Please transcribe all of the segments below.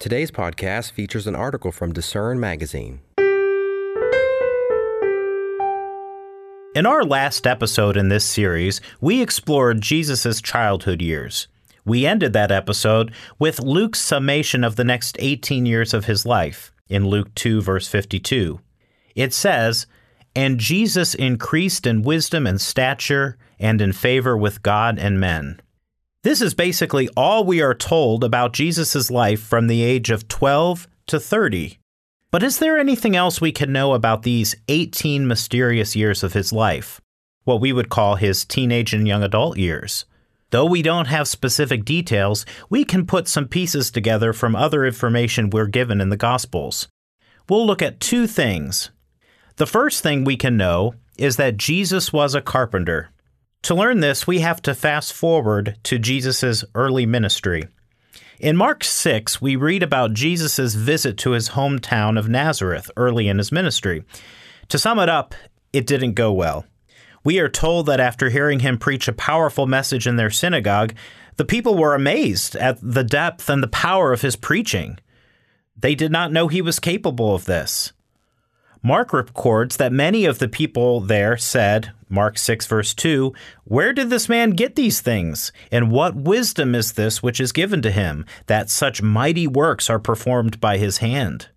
Today's podcast features an article from Discern Magazine. In our last episode in this series, we explored Jesus' childhood years. We ended that episode with Luke's summation of the next 18 years of his life in Luke 2, verse 52. It says, And Jesus increased in wisdom and stature and in favor with God and men. This is basically all we are told about Jesus' life from the age of 12 to 30. But is there anything else we can know about these 18 mysterious years of his life? What we would call his teenage and young adult years. Though we don't have specific details, we can put some pieces together from other information we're given in the Gospels. We'll look at two things. The first thing we can know is that Jesus was a carpenter. To learn this, we have to fast forward to Jesus' early ministry. In Mark 6, we read about Jesus' visit to his hometown of Nazareth early in his ministry. To sum it up, it didn't go well. We are told that after hearing him preach a powerful message in their synagogue, the people were amazed at the depth and the power of his preaching. They did not know he was capable of this. Mark records that many of the people there said, Mark 6, verse 2, Where did this man get these things? And what wisdom is this which is given to him, that such mighty works are performed by his hand?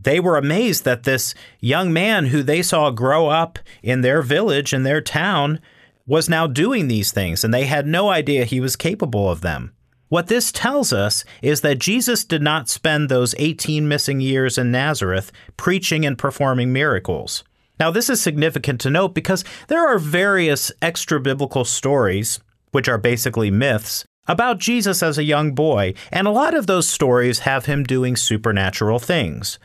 They were amazed that this young man who they saw grow up in their village, in their town, was now doing these things, and they had no idea he was capable of them. What this tells us is that Jesus did not spend those 18 missing years in Nazareth preaching and performing miracles. Now, this is significant to note because there are various extra biblical stories, which are basically myths, about Jesus as a young boy, and a lot of those stories have him doing supernatural things.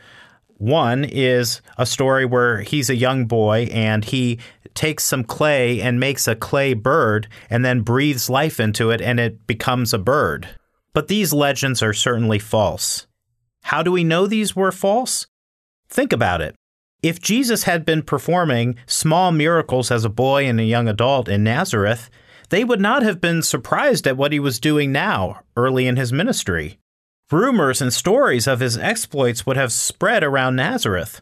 One is a story where he's a young boy and he takes some clay and makes a clay bird and then breathes life into it and it becomes a bird. But these legends are certainly false. How do we know these were false? Think about it. If Jesus had been performing small miracles as a boy and a young adult in Nazareth, they would not have been surprised at what he was doing now, early in his ministry. Rumors and stories of his exploits would have spread around Nazareth.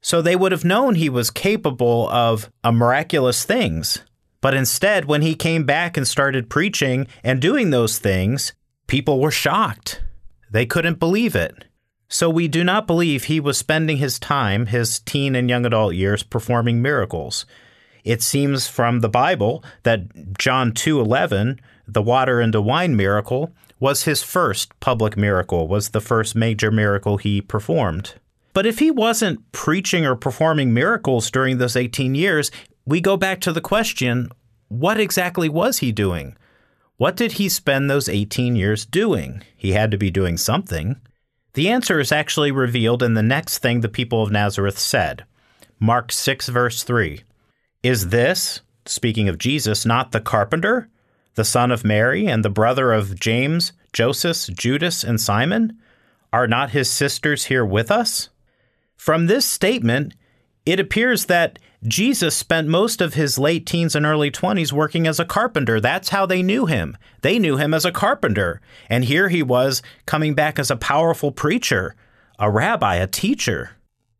So they would have known he was capable of miraculous things. But instead, when he came back and started preaching and doing those things, people were shocked. They couldn't believe it. So we do not believe he was spending his time, his teen and young adult years, performing miracles. It seems from the Bible that John 2:11, the water into wine miracle, was his first public miracle, was the first major miracle he performed. But if he wasn't preaching or performing miracles during those 18 years, we go back to the question what exactly was he doing? What did he spend those 18 years doing? He had to be doing something. The answer is actually revealed in the next thing the people of Nazareth said. Mark 6, verse 3. Is this, speaking of Jesus, not the carpenter? The son of Mary, and the brother of James, Joseph, Judas, and Simon? Are not his sisters here with us? From this statement, it appears that Jesus spent most of his late teens and early 20s working as a carpenter. That's how they knew him. They knew him as a carpenter. And here he was coming back as a powerful preacher, a rabbi, a teacher.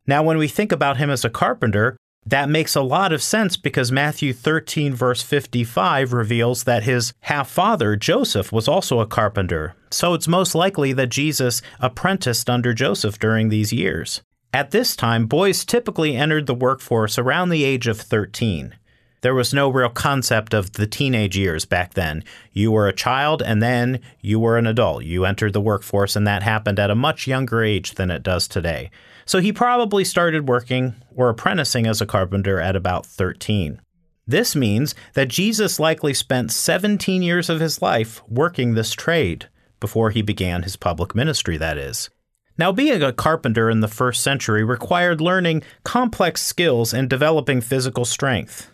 Now, when we think about him as a carpenter, that makes a lot of sense because Matthew 13, verse 55, reveals that his half father, Joseph, was also a carpenter. So it's most likely that Jesus apprenticed under Joseph during these years. At this time, boys typically entered the workforce around the age of 13. There was no real concept of the teenage years back then. You were a child and then you were an adult. You entered the workforce, and that happened at a much younger age than it does today. So he probably started working or apprenticing as a carpenter at about 13. This means that Jesus likely spent 17 years of his life working this trade before he began his public ministry, that is. Now, being a carpenter in the first century required learning complex skills and developing physical strength,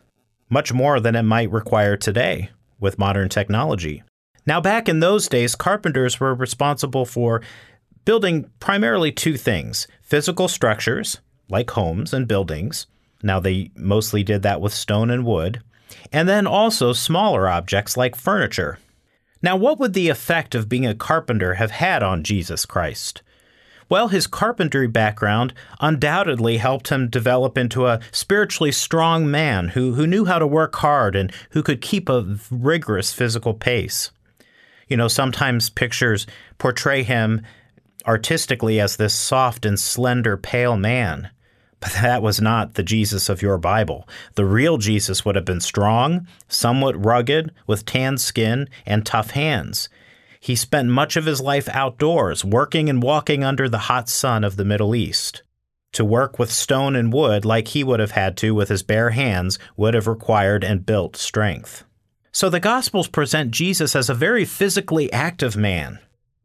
much more than it might require today with modern technology. Now, back in those days, carpenters were responsible for building primarily two things physical structures, like homes and buildings. Now, they mostly did that with stone and wood. And then also smaller objects like furniture. Now, what would the effect of being a carpenter have had on Jesus Christ? Well, his carpentry background undoubtedly helped him develop into a spiritually strong man who, who knew how to work hard and who could keep a rigorous physical pace. You know, sometimes pictures portray him artistically as this soft and slender, pale man. But that was not the Jesus of your Bible. The real Jesus would have been strong, somewhat rugged, with tanned skin and tough hands. He spent much of his life outdoors, working and walking under the hot sun of the Middle East. To work with stone and wood like he would have had to with his bare hands would have required and built strength. So the Gospels present Jesus as a very physically active man.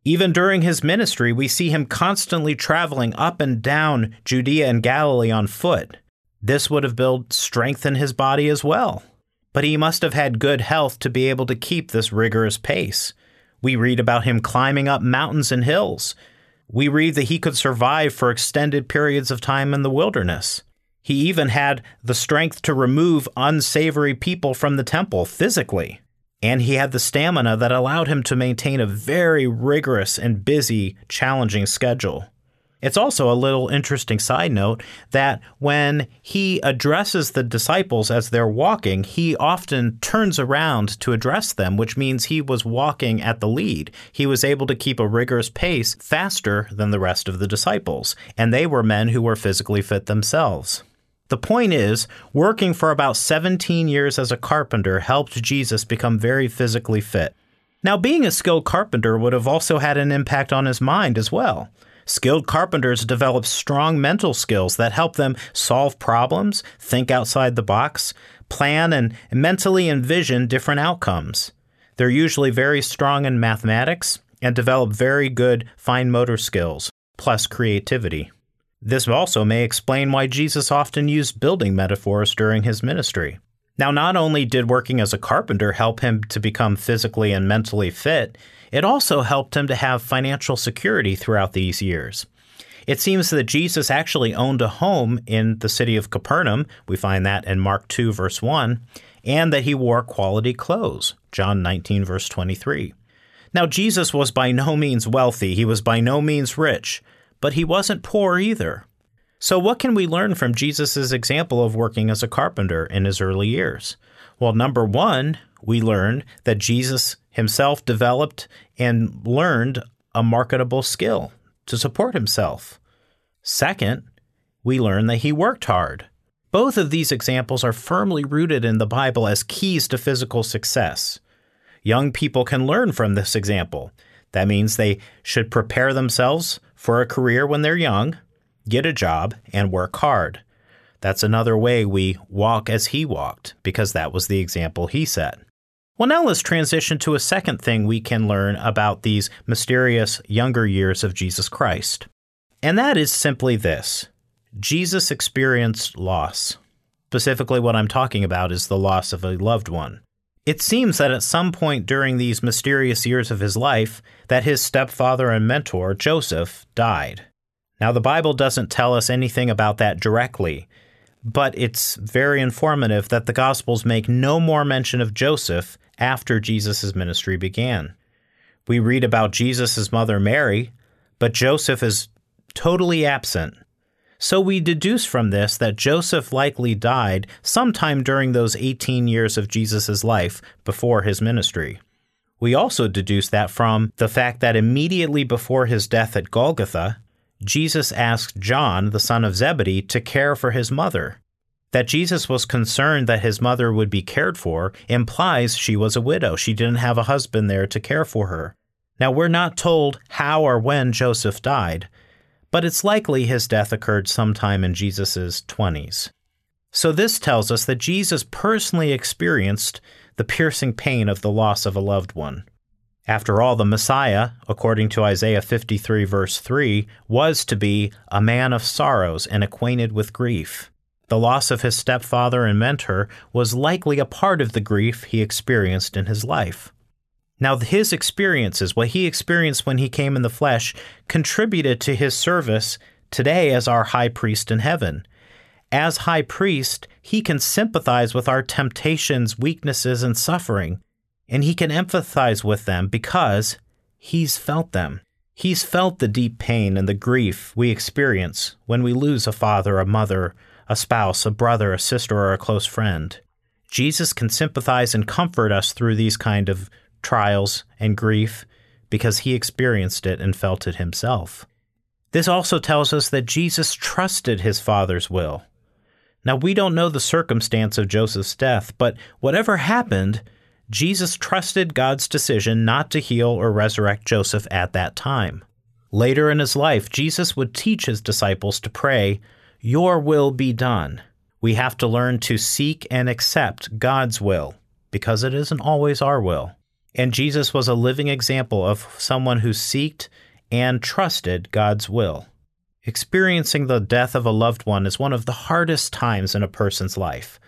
Even during his ministry, we see him constantly traveling up and down Judea and Galilee on foot. This would have built strength in his body as well. But he must have had good health to be able to keep this rigorous pace. We read about him climbing up mountains and hills. We read that he could survive for extended periods of time in the wilderness. He even had the strength to remove unsavory people from the temple physically. And he had the stamina that allowed him to maintain a very rigorous and busy, challenging schedule. It's also a little interesting side note that when he addresses the disciples as they're walking, he often turns around to address them, which means he was walking at the lead. He was able to keep a rigorous pace faster than the rest of the disciples, and they were men who were physically fit themselves. The point is, working for about 17 years as a carpenter helped Jesus become very physically fit. Now, being a skilled carpenter would have also had an impact on his mind as well. Skilled carpenters develop strong mental skills that help them solve problems, think outside the box, plan and mentally envision different outcomes. They're usually very strong in mathematics and develop very good fine motor skills, plus creativity. This also may explain why Jesus often used building metaphors during his ministry. Now, not only did working as a carpenter help him to become physically and mentally fit, it also helped him to have financial security throughout these years. It seems that Jesus actually owned a home in the city of Capernaum. We find that in Mark 2, verse 1, and that he wore quality clothes. John 19, verse 23. Now, Jesus was by no means wealthy, he was by no means rich, but he wasn't poor either. So, what can we learn from Jesus' example of working as a carpenter in his early years? Well, number one, we learn that Jesus himself developed and learned a marketable skill to support himself. Second, we learn that he worked hard. Both of these examples are firmly rooted in the Bible as keys to physical success. Young people can learn from this example. That means they should prepare themselves for a career when they're young, get a job, and work hard. That's another way we walk as he walked, because that was the example he set. Well, now let's transition to a second thing we can learn about these mysterious younger years of Jesus Christ. And that is simply this Jesus experienced loss. Specifically, what I'm talking about is the loss of a loved one. It seems that at some point during these mysterious years of his life that his stepfather and mentor, Joseph, died. Now the Bible doesn't tell us anything about that directly, but it's very informative that the Gospels make no more mention of Joseph after Jesus' ministry began. We read about Jesus' mother Mary, but Joseph is totally absent. So we deduce from this that Joseph likely died sometime during those 18 years of Jesus' life before his ministry. We also deduce that from the fact that immediately before his death at Golgotha, Jesus asked John, the son of Zebedee, to care for his mother. That Jesus was concerned that his mother would be cared for implies she was a widow. She didn't have a husband there to care for her. Now, we're not told how or when Joseph died, but it's likely his death occurred sometime in Jesus' 20s. So, this tells us that Jesus personally experienced the piercing pain of the loss of a loved one. After all, the Messiah, according to Isaiah 53, verse 3, was to be a man of sorrows and acquainted with grief. The loss of his stepfather and mentor was likely a part of the grief he experienced in his life. Now, his experiences, what he experienced when he came in the flesh, contributed to his service today as our high priest in heaven. As high priest, he can sympathize with our temptations, weaknesses, and suffering. and he can empathize with them because he's felt them. He's felt the deep pain and the grief we experience when we lose a father, a mother, a spouse, a brother, a sister, or a close friend. Jesus can sympathize and comfort us through these kind of trials and grief because he experienced it and felt it himself. This also tells us that Jesus trusted his Father's will. Now, we don't know the circumstance of Joseph's death, but whatever happened, Jesus trusted God's decision not to heal or resurrect Joseph at that time. Later in his life, Jesus would teach his disciples to pray, Your will be done. We have to learn to seek and accept God's will, because it isn't always our will. And Jesus was a living example of someone who seeked and trusted God's will. Experiencing the death of a loved one is one of the hardest times in a person's life,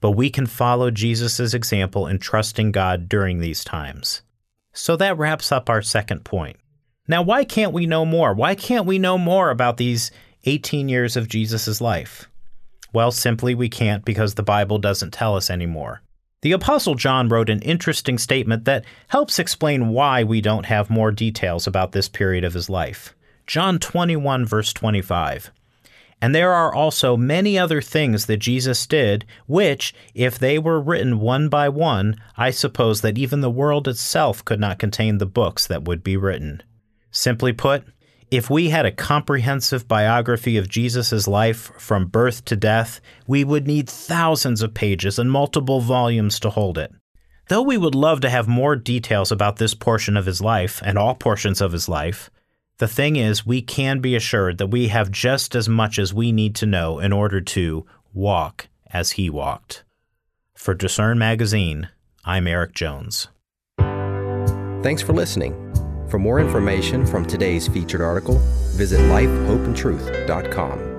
but we can follow Jesus' example in trusting God during these times. So that wraps up our second point. Now, why can't we know more? Why can't we know more about these 18 years of Jesus' life? Well, simply we can't because the Bible doesn't tell us anymore. The Apostle John wrote an interesting statement that helps explain why we don't have more details about this period of his life. John 21, verse 25. And there are also many other things that Jesus did, which, if they were written one by one, I suppose that even the world itself could not contain the books that would be written. Simply put, if we had a comprehensive biography of Jesus' life from birth to death, we would need thousands of pages and multiple volumes to hold it. Though we would love to have more details about this portion of his life and all portions of his life, the thing is, we can be assured that we have just as much as we need to know in order to walk as he walked. For Discern Magazine, I'm Eric Jones. Thanks for listening. For more information from today's featured article, visit lifehopeandtruth.com.